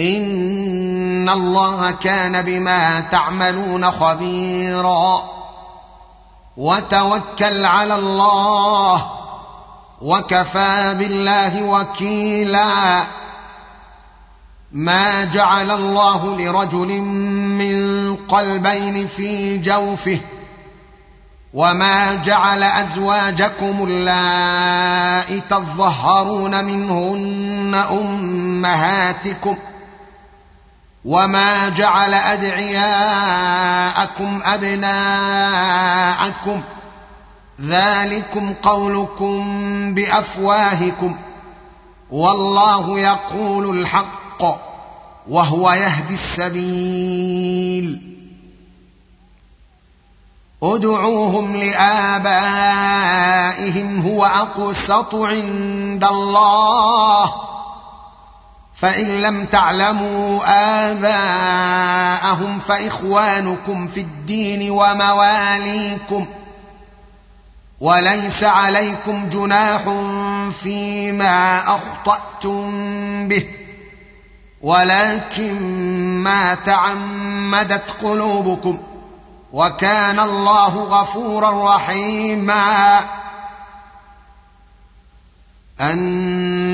ان الله كان بما تعملون خبيرا. وتوكل على الله. وكفى بالله وكيلا. ما جعل الله لرجل من قلبين في جوفه. وما جعل ازواجكم اللائي تظهرون منهن امهاتكم وما جعل ادعياءكم ابناءكم ذلكم قولكم بافواهكم والله يقول الحق وهو يهدي السبيل ادعوهم لابائهم هو اقسط عند الله فإن لم تعلموا آباءهم فإخوانكم في الدين ومواليكم وليس عليكم جناح فيما أخطأتم به ولكن ما تعمدت قلوبكم وكان الله غفورا رحيما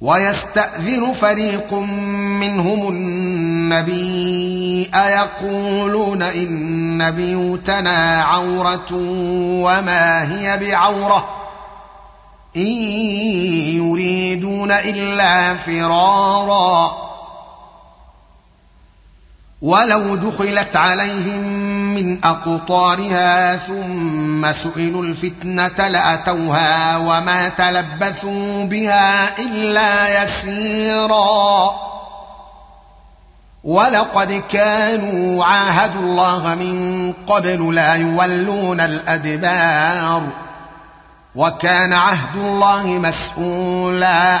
ويستأذن فريق منهم النبي أيقولون إن بيوتنا عورة وما هي بعورة إن يريدون إلا فرارا ولو دخلت عليهم من أقطارها ثم سئلوا الفتنة لأتوها وما تلبثوا بها إلا يسيرا. ولقد كانوا عاهدوا الله من قبل لا يولون الأدبار وكان عهد الله مسؤولا.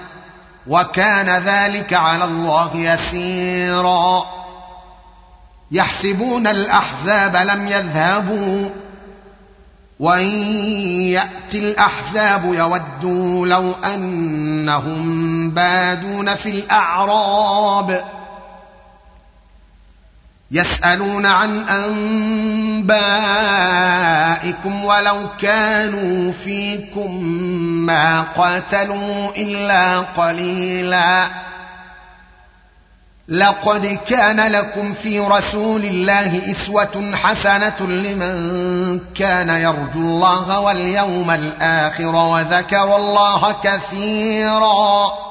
وكان ذلك على الله يسيرا. يحسبون الأحزاب لم يذهبوا وإن يأتي الأحزاب يودوا لو أنهم بادون في الأعراب. يسألون عن أنبائكم ولو كانوا فيكم ما قاتلوا إلا قليلا. لقد كان لكم في رسول الله إسوة حسنة لمن كان يرجو الله واليوم الآخر وذكر الله كثيرا.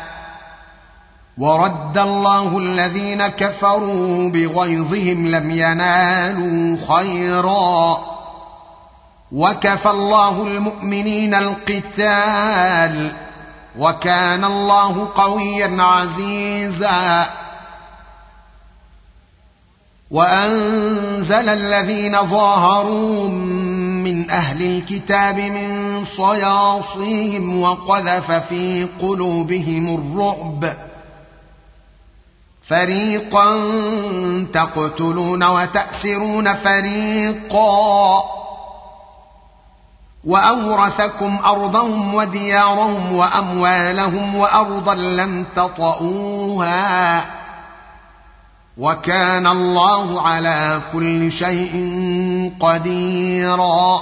ورد الله الذين كفروا بغيظهم لم ينالوا خيرا. وكفى الله المؤمنين القتال وكان الله قويا عزيزا. وأنزل الذين ظاهروا من أهل الكتاب من صياصيهم وقذف في قلوبهم الرعب. فريقا تقتلون وتأسرون فريقا وأورثكم أرضهم وديارهم وأموالهم وأرضا لم تطئوها وكان الله على كل شيء قديرا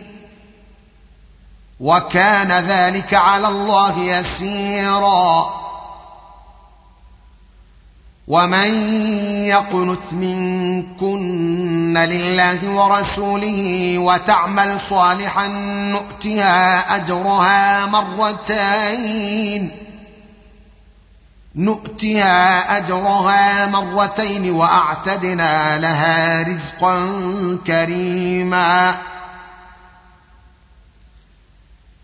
وكان ذلك على الله يسيرا. ومن يقنت منكن لله ورسوله وتعمل صالحا نؤتها أجرها مرتين. نؤتها أجرها مرتين وأعتدنا لها رزقا كريما.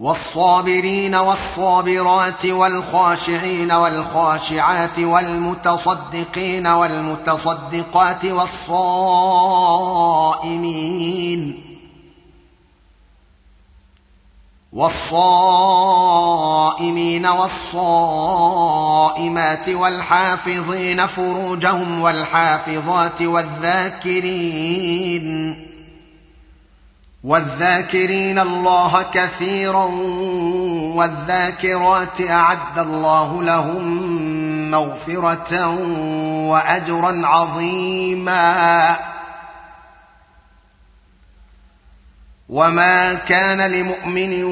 والصابرين والصابرات والخاشعين والخاشعات والمتصدقين والمتصدقات والصائمين والصائمين والصائمات والحافظين فروجهم والحافظات والذاكرين والذاكرين الله كثيرا والذاكرات أعد الله لهم مغفرة واجرا عظيما. وما كان لمؤمن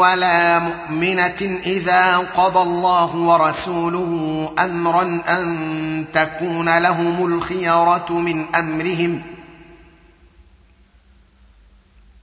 ولا مؤمنة إذا قضى الله ورسوله امرا أن تكون لهم الخيره من أمرهم.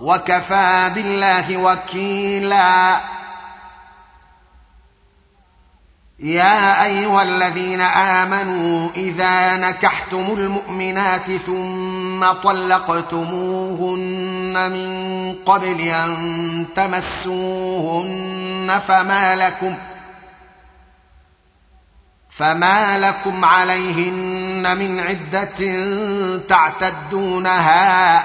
وكفى بالله وكيلا. يا أيها الذين آمنوا إذا نكحتم المؤمنات ثم طلقتموهن من قبل أن تمسوهن فما لكم فما لكم عليهن من عدة تعتدونها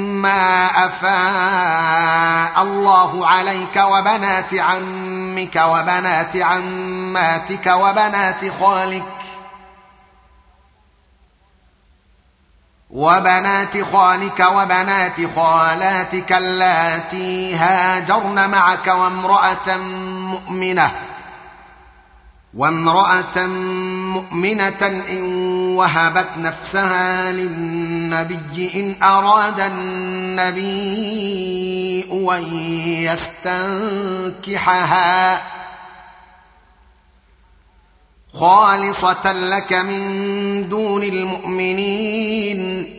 أفاء الله عليك وبنات عمك وبنات عماتك وبنات خالك وبنات خالك وبنات خالاتك اللاتي هاجرن معك وامرأة مؤمنة وامرأة مؤمنة إن وهبت نفسها للنبي إن أراد النبي أن يستنكحها. خالصة لك من دون المؤمنين.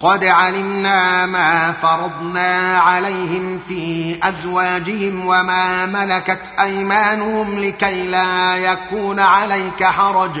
قد علمنا ما فرضنا عليهم في أزواجهم وما ملكت أيمانهم لكي لا يكون عليك حرج.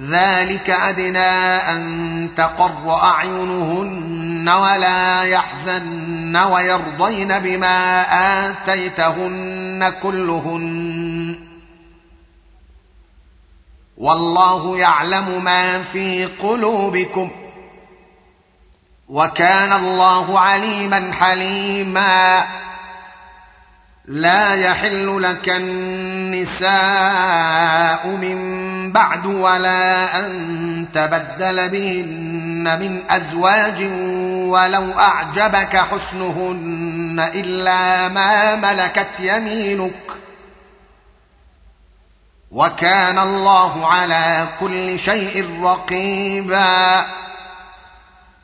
ذلك أدنى أن تقر أعينهن ولا يحزن ويرضين بما آتيتهن كلهن. والله يعلم ما في قلوبكم وكان الله عليما حليما. لا يحل لك النساء من بعد ولا أن تبدل بهن من أزواج ولو أعجبك حسنهن إلا ما ملكت يمينك. وكان الله على كل شيء رقيبا.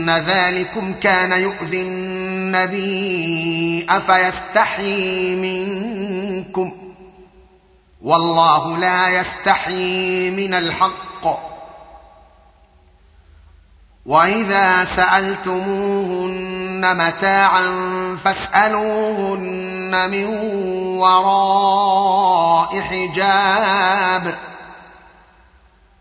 ان ذلكم كان يؤذي النبي افيستحيي منكم والله لا يستحيي من الحق واذا سالتموهن متاعا فاسالوهن من وراء حجاب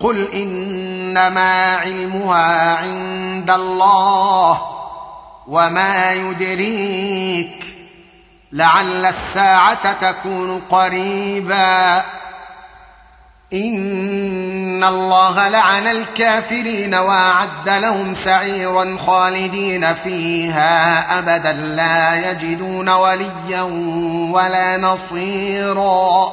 قل انما علمها عند الله وما يدريك لعل الساعة تكون قريبا ان الله لعن الكافرين واعد لهم سعيرا خالدين فيها ابدا لا يجدون وليا ولا نصيرا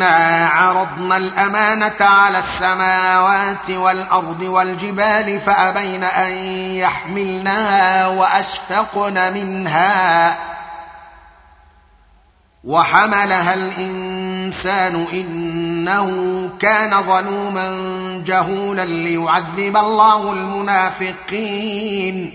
إنا عرضنا الأمانة على السماوات والأرض والجبال فأبين أن يحملنها وأشفقن منها وحملها الإنسان إنه كان ظلوما جهولا ليعذب الله المنافقين